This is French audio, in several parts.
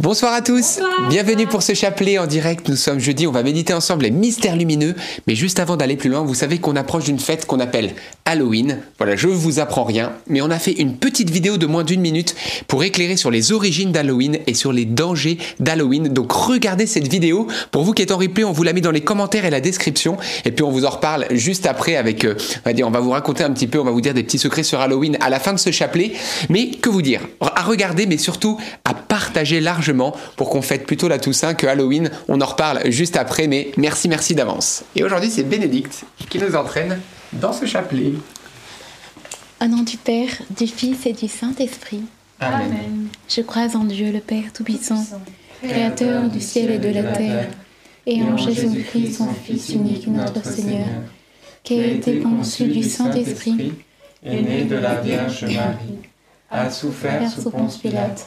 Bonsoir à tous, bienvenue pour ce chapelet en direct. Nous sommes jeudi, on va méditer ensemble les mystères lumineux. Mais juste avant d'aller plus loin, vous savez qu'on approche d'une fête qu'on appelle Halloween. Voilà, je ne vous apprends rien, mais on a fait une petite vidéo de moins d'une minute pour éclairer sur les origines d'Halloween et sur les dangers d'Halloween. Donc regardez cette vidéo. Pour vous qui êtes en replay, on vous l'a mis dans les commentaires et la description. Et puis on vous en reparle juste après avec, euh, on va dire, on va vous raconter un petit peu, on va vous dire des petits secrets sur Halloween à la fin de ce chapelet. Mais que vous dire? À regarder, mais surtout à partager largement pour qu'on fête plutôt la Toussaint que Halloween. On en reparle juste après, mais merci, merci d'avance. Et aujourd'hui, c'est Bénédicte qui nous entraîne dans ce chapelet. Au nom du Père, du Fils et du Saint-Esprit. Amen. Je crois en Dieu, le Père Tout-Puissant, Créateur du ciel et de la terre, et en Jésus-Christ, son Fils unique, notre Seigneur, qui a été conçu du Saint-Esprit, est né de la Vierge Marie, a souffert sous Ponce Pilate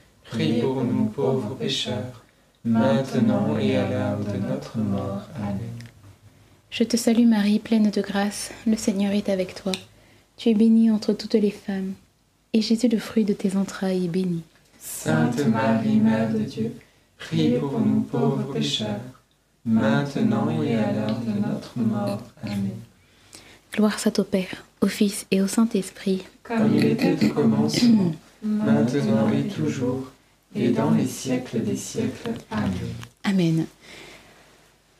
Prie pour nous pauvres pécheurs, maintenant et à l'heure de notre mort. Amen. Je te salue Marie, pleine de grâce, le Seigneur est avec toi. Tu es bénie entre toutes les femmes, et Jésus, le fruit de tes entrailles, est béni. Sainte Marie, Mère de Dieu, prie pour nous pauvres pécheurs, maintenant et à l'heure de notre mort. Amen. Gloire soit au Père, au Fils et au Saint-Esprit. Comme il était au commencement, maintenant et toujours et dans les siècles des siècles. Amen.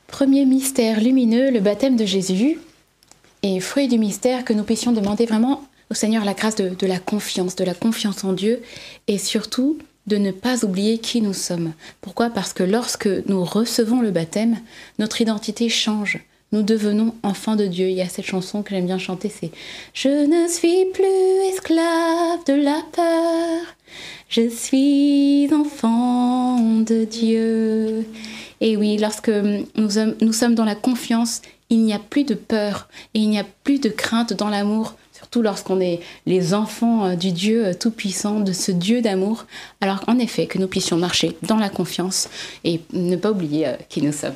Premier mystère lumineux, le baptême de Jésus. Et fruit du mystère, que nous puissions demander vraiment au Seigneur la grâce de la confiance, de la confiance en Dieu, et surtout de ne pas oublier qui nous sommes. Pourquoi? Parce que lorsque nous recevons le baptême, notre identité change nous devenons enfants de Dieu. Il y a cette chanson que j'aime bien chanter, c'est Je ne suis plus esclave de la peur, je suis enfant de Dieu. Et oui, lorsque nous, sommes dans la confiance, il n'y a plus de peur et il n'y a plus de crainte dans l'amour, surtout lorsqu'on est les enfants euh, du Dieu euh, Tout-Puissant, de ce Dieu d'amour. Alors en effet, que nous puissions marcher dans la confiance et ne pas oublier euh, qui nous sommes.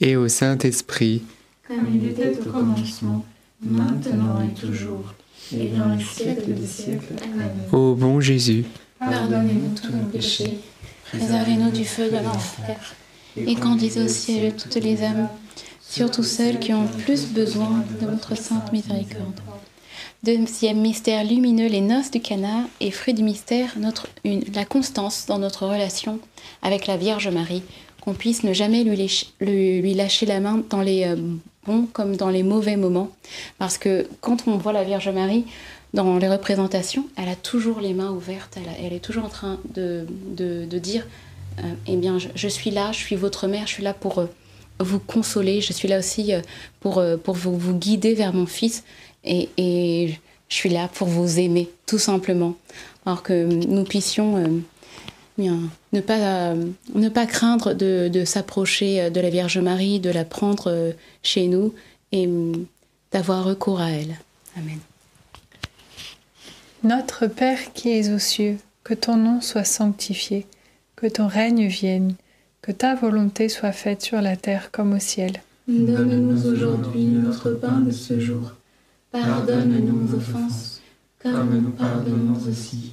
et au Saint-Esprit, Comme il était au commencement, maintenant et toujours, et dans les siècles des siècles. Amen. ô bon Jésus, Pardonnez-nous tous nos péchés, Préservez-nous du feu de l'enfer et conduisez au ciel toutes les âmes, surtout celles qui ont plus besoin de votre sainte miséricorde. Deuxième mystère lumineux, les noces du Cana et fruit du mystère, notre, une- la constance dans notre relation avec la Vierge Marie, qu'on puisse ne jamais lui, lâcher- la main dans les euh, bons comme dans les mauvais moments. Parce que quand on voit la Vierge Marie dans les représentations, elle a toujours les mains ouvertes, elle, est toujours en train de, dire, euh, eh bien, je, suis là, je suis votre mère, je suis là pour euh, vous consoler, je suis là aussi pour, vous, guider vers mon fils, et, et je suis là pour vous aimer, tout simplement. Alors que nous puissions bien, ne, pas, euh, ne pas craindre de, de s'approcher euh, de la Vierge Marie, de la prendre euh, chez nous et hum, d'avoir recours à elle. Amen. Notre Père qui es aux cieux, que ton nom soit sanctifié, que ton règne vienne, que ta volonté soit faite sur la terre comme au ciel. Donne-nous aujourd'hui notre pain de ce jour. Pardonne-nous nos offenses, comme nous pardonnons aussi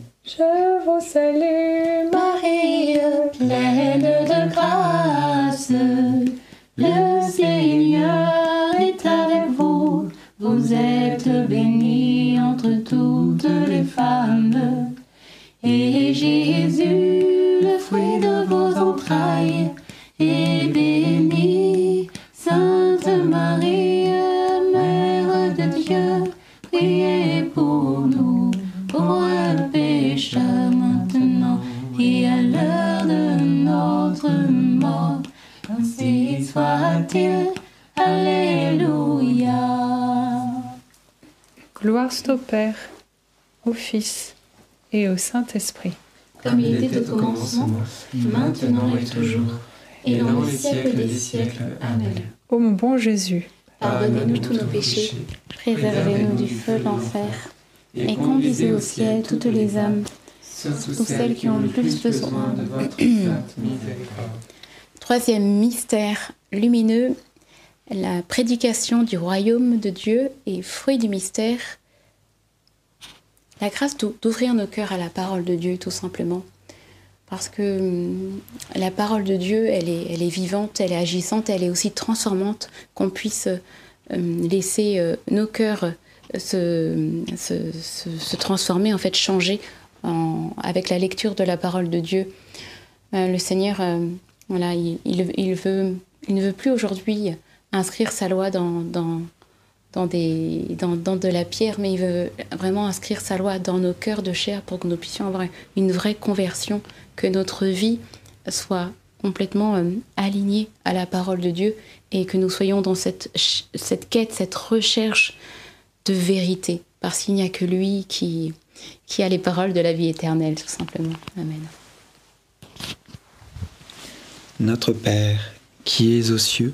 Je vous salue Marie, pleine de grâce, le Seigneur est avec vous. Vous êtes bénie entre toutes les femmes, et Jésus, Gloire soit au Père, au Fils et au Saint-Esprit. comme il était au commencement, maintenant et toujours, et dans les siècles des siècles. Amen. Ô mon bon Jésus, Pardonnez-nous tous nos péchés, préservez-nous du feu de l'enfer, et conduisez au ciel toutes les âmes, surtout celles qui ont le plus besoin de votre sainte miséricorde. Troisième mystère lumineux, la prédication du royaume de Dieu et fruit du mystère, la grâce d'ou- d'ouvrir nos cœurs à la parole de Dieu tout simplement. Parce que hum, la parole de Dieu, elle est, est vivante, elle est agissante, elle est aussi transformante, qu'on puisse hum, laisser euh, nos cœurs euh, se, se- transformer, en fait changer avec la lecture de la parole de Dieu. Euh, le Seigneur, voilà, il ne veut plus aujourd'hui inscrire sa loi dans, dans, dans, des, dans, dans de la pierre, mais il veut vraiment inscrire sa loi dans nos cœurs de chair pour que nous puissions avoir une vraie conversion, que notre vie soit complètement euh, alignée à la parole de Dieu et que nous soyons dans cette, cette quête, cette recherche de vérité, parce qu'il n'y a que lui qui, qui a les paroles de la vie éternelle, tout simplement. Amen. Notre Père, qui es aux cieux,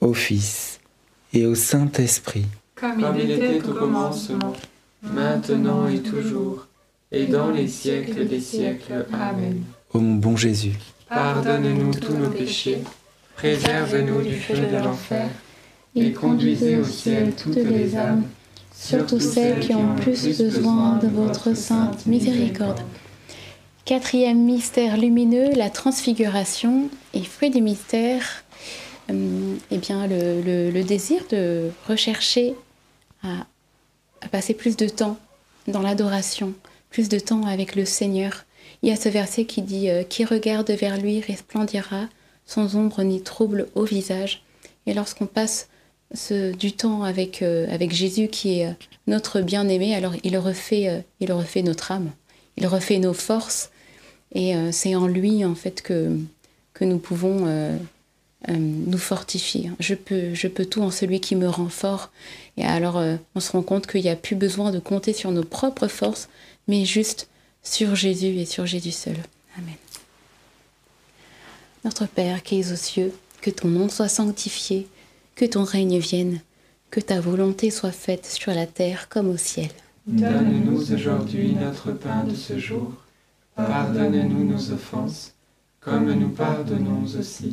au Fils et au Saint-Esprit. Comme il était au commencement, maintenant et toujours, et dans les siècles des siècles. Amen. Ô mon bon Jésus, Pardonne-nous tous nos péchés, préserve-nous du feu de l'enfer, et conduisez au ciel toutes les âmes, surtout celles qui ont plus besoin de votre sainte miséricorde. Quatrième mystère lumineux, la transfiguration et fruit du mystère, eh bien le, désir de rechercher à, passer plus de temps dans l'adoration, plus de temps avec le Seigneur. Il y a ce verset qui dit euh, Qui regarde vers lui resplendira sans ombre ni trouble au visage. Et lorsqu'on passe du temps avec, euh, avec Jésus qui est euh, notre bien-aimé, alors il refait, euh, il refait notre âme, il refait nos forces. Et euh, c'est en lui, en fait, que, que nous pouvons euh, euh, nous fortifier. Je peux, je peux tout en celui qui me rend fort. Et alors, euh, on se rend compte qu'il n'y a plus besoin de compter sur nos propres forces, mais juste sur Jésus et sur Jésus seul. Amen. Notre Père qui es aux cieux, que ton nom soit sanctifié, que ton règne vienne, que ta volonté soit faite sur la terre comme au ciel. Donne-nous aujourd'hui notre pain de ce jour. Pardonne-nous nos offenses, comme nous pardonnons aussi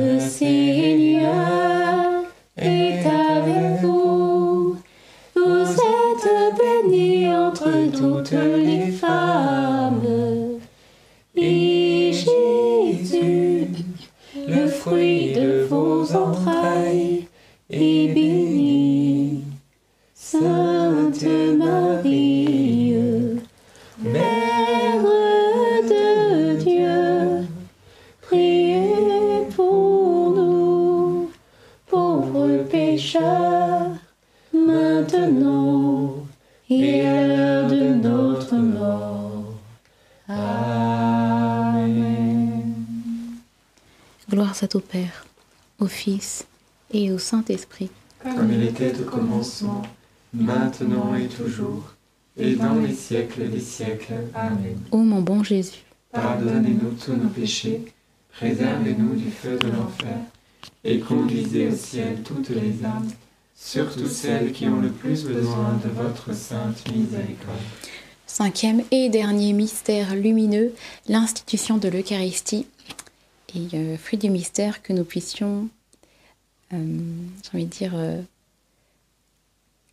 Sainte Marie, Mère de Dieu, priez pour nous, pauvres pécheurs, maintenant et à l'heure de notre mort. Amen. Gloire soit au Père, au Fils et au Saint-Esprit. Comme il était au commencement, maintenant et toujours, et dans les siècles des siècles. Amen. Ô mon bon Jésus, Pardonnez-nous tous nos péchés, préservez-nous du feu de l'enfer, et conduisez au ciel toutes les âmes, surtout celles qui ont le plus besoin de votre sainte miséricorde. cinquième et dernier mystère lumineux, l'institution de l'Eucharistie. Et euh, fruit du mystère, que nous puissions, euh, j'ai envie de dire, euh,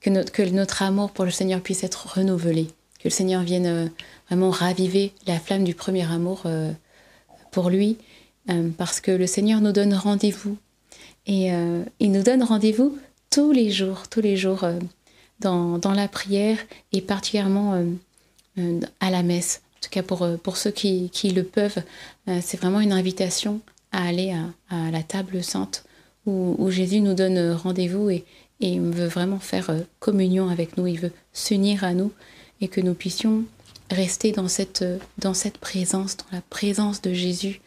que, notre, que notre amour pour le Seigneur puisse être renouvelé, que le Seigneur vienne euh, vraiment raviver la flamme du premier amour euh, pour lui, euh, parce que le Seigneur nous donne rendez-vous. Et il nous donne rendez-vous tous les jours, tous les jours dans, dans la prière et particulièrement à la messe. En tout cas, pour, pour ceux qui, qui le peuvent, c'est vraiment une invitation à aller à, la table sainte où, où Jésus nous donne rendez-vous et, et il veut vraiment faire euh, communion avec nous. Il veut s'unir à nous et que nous puissions rester dans cette, euh, dans cette présence, dans la présence de Jésus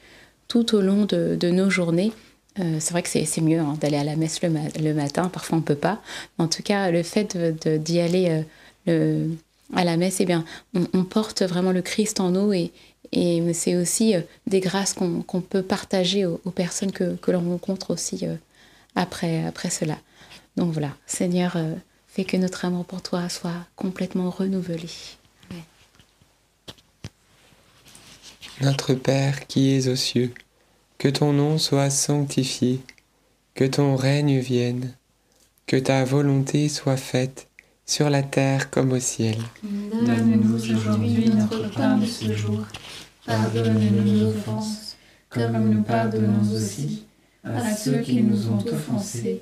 tout au long de, de nos journées. Euh, c'est vrai que c'est mieux hein, d'aller à la messe le, le matin, parfois on peut pas. En tout cas, le fait d'y aller le- à la messe, eh bien, on, porte vraiment le Christ en nous et, et c'est aussi des grâces qu'on qu'on peut partager aux, aux personnes que, que l'on rencontre aussi après, après cela. Donc voilà, Seigneur, euh, fais que notre amour pour toi soit complètement renouvelé. Amen. Notre Père qui es aux cieux, que ton nom soit sanctifié, que ton règne vienne, que ta volonté soit faite sur la terre comme au ciel. Donne-nous aujourd'hui notre pain de ce jour. Pardonne-nous nos offenses, comme nous pardonnons aussi à ceux qui nous ont offensés.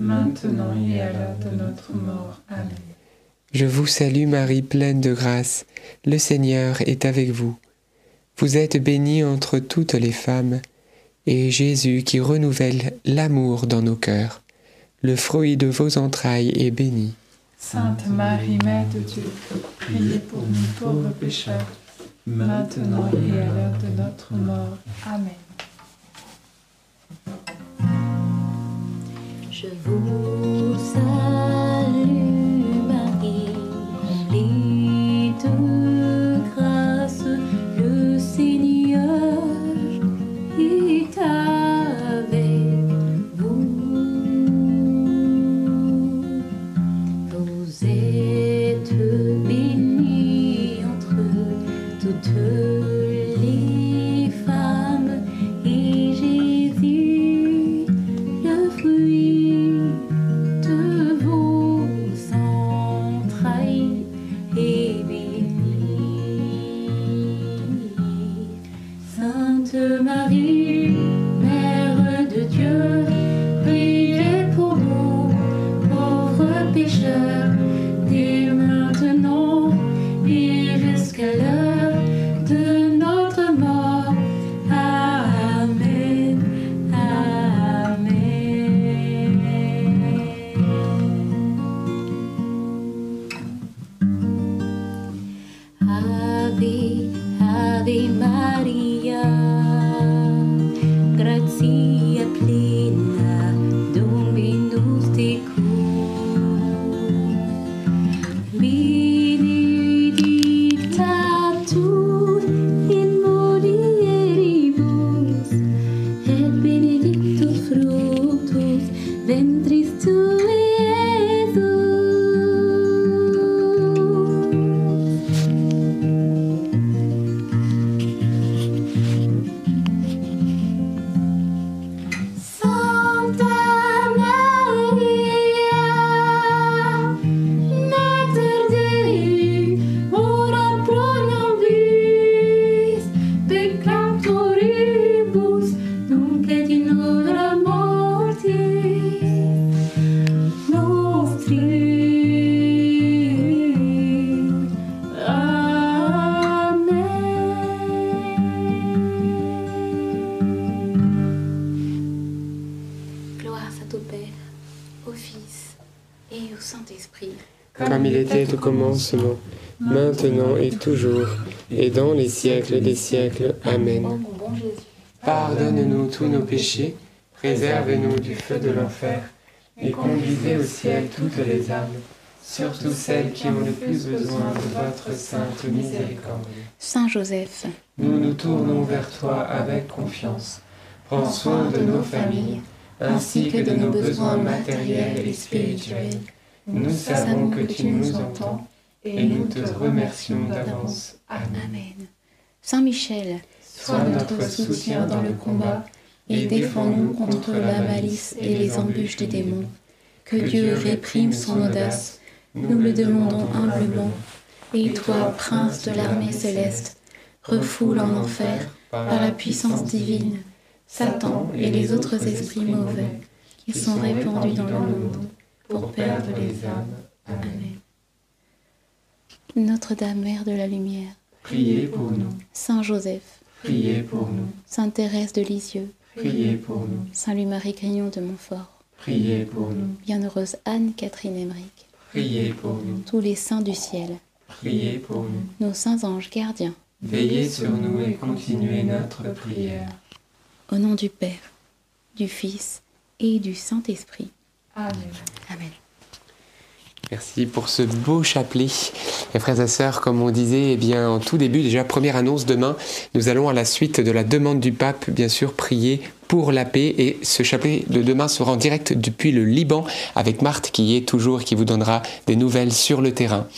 maintenant et à l'heure de notre mort. Amen. Je vous salue Marie pleine de grâce, le Seigneur est avec vous. Vous êtes bénie entre toutes les femmes, et Jésus qui renouvelle l'amour dans nos cœurs, le fruit de vos entrailles est béni. Sainte Marie, Mère de Dieu, priez pour nous pauvres pécheurs, maintenant et à l'heure de notre mort. Amen. Je vous Comme il était au commencement, maintenant et toujours, et dans les siècles des siècles. Amen. Pardonne-nous tous nos péchés, préserve-nous du feu de l'enfer, et conduisez au ciel toutes les âmes, surtout celles qui ont le plus besoin de votre sainte miséricorde. Saint Joseph, nous nous tournons vers toi avec confiance. Prends soin de nos familles, ainsi que de nos besoins matériels et spirituels. Nous savons que tu nous entends et nous te remercions d'avance. Amen. Saint Michel, sois notre soutien dans le combat et défends-nous contre la malice et les embûches des démons. Que Dieu réprime son audace, nous le demandons humblement. Et toi, prince de l'armée céleste, refoule en enfer, par la puissance divine, Satan et les autres esprits mauvais qui sont répandus dans le monde pour perdre les âmes. Amen. Notre-Dame, Mère de la Lumière, priez pour nous. Saint Joseph, priez pour nous. Sainte Thérèse de Lisieux, priez pour nous. Saint Louis-Marie Grignon de Montfort, priez pour nous. Bienheureuse Anne-Catherine Emmerich, priez pour nous. Tous les saints du ciel, priez pour nous. Nos saints anges gardiens, veillez sur nous et continuez notre prière. Au nom du Père, du Fils et du Saint-Esprit. Amen. Amen. Merci pour ce beau chapelet. Et frères et sœurs, comme on disait, eh bien, en tout début, déjà première annonce demain, nous allons à la suite de la demande du pape, bien sûr, prier pour la paix. Et ce chapelet de demain sera en direct depuis le Liban avec Marthe qui y est toujours et qui vous donnera des nouvelles sur le terrain.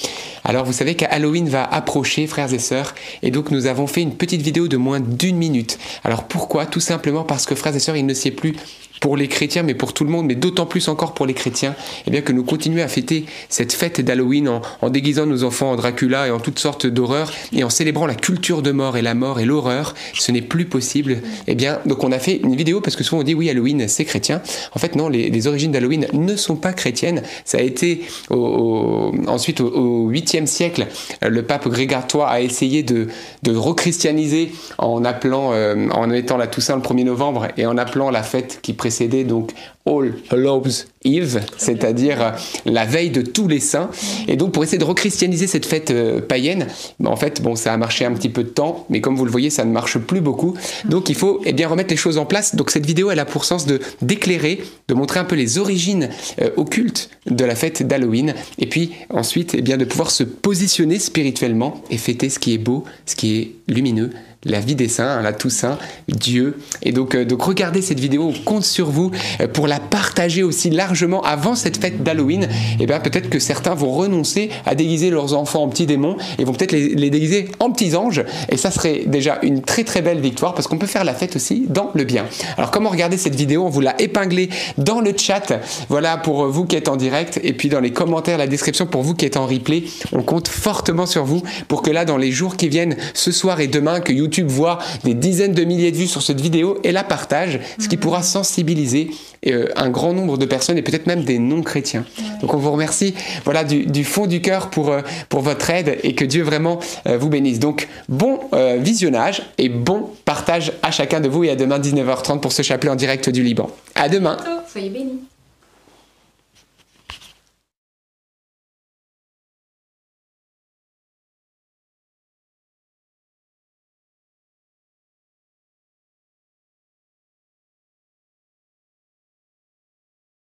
Alors vous savez qu'Halloween va approcher, frères et sœurs, et donc nous avons fait une petite vidéo de moins d'une minute. Alors pourquoi? Tout simplement parce que, frères et sœurs, il ne sait plus pour les chrétiens, mais pour tout le monde, mais d'autant plus encore pour les chrétiens, eh bien que nous continuons à fêter cette fête d'Halloween en, déguisant nos enfants en Dracula et en toutes sortes d'horreurs, et en célébrant la culture de mort et la mort et l'horreur, ce n'est plus possible. Eh bien, donc on a fait une vidéo parce que souvent on dit oui, Halloween c'est chrétien. En fait, non, les, origines d'Halloween ne sont pas chrétiennes. Ça a été ensuite au, 8e siècle, le pape Grégard III a essayé de, de rechristianiser en appelant, euh, en mettant la Toussaint le 1er novembre et en appelant la fête qui précède donc All Hallows Eve, c'est-à-dire la veille de tous les saints. Et donc pour essayer de rechristianiser cette fête euh, païenne, ben, en fait, bon, ça a marché un petit peu de temps, mais comme vous le voyez, ça ne marche plus beaucoup. Donc il faut eh bien remettre les choses en place. Donc cette vidéo, elle a pour sens de d'éclairer, de montrer un peu les origines euh, occultes de la fête d'Halloween, et puis ensuite, eh bien de pouvoir se positionner spirituellement et fêter ce qui est beau, ce qui est lumineux, la vie des saints, la Toussaint, Dieu. Et donc, euh, donc regardez cette vidéo, on compte sur vous euh, pour la partager aussi largement avant cette fête d'Halloween. Et eh bien peut-être que certains vont renoncer à déguiser leurs enfants en petits démons et vont peut-être les, déguiser en petits anges. Et ça serait déjà une très très belle victoire parce qu'on peut faire la fête aussi dans le bien. Alors comment regarder cette vidéo? On vous l'a épinglée dans le chat. Voilà pour vous qui êtes en direct et puis dans les commentaires, la description pour vous qui êtes en replay. On compte fortement sur vous pour que là dans les jours qui viennent, ce soir et demain, que YouTube YouTube voit des dizaines de milliers de vues sur cette vidéo et la partage, ce qui pourra sensibiliser euh, un grand nombre de personnes et peut-être même des non-chrétiens. Donc on vous remercie voilà, du, fond du cœur pour, euh, pour votre aide et que Dieu vraiment euh, vous bénisse. Donc bon visionnage et bon partage à chacun de vous et à demain 19h30 pour ce chapelet en direct du Liban. À demain. Soyez bénis.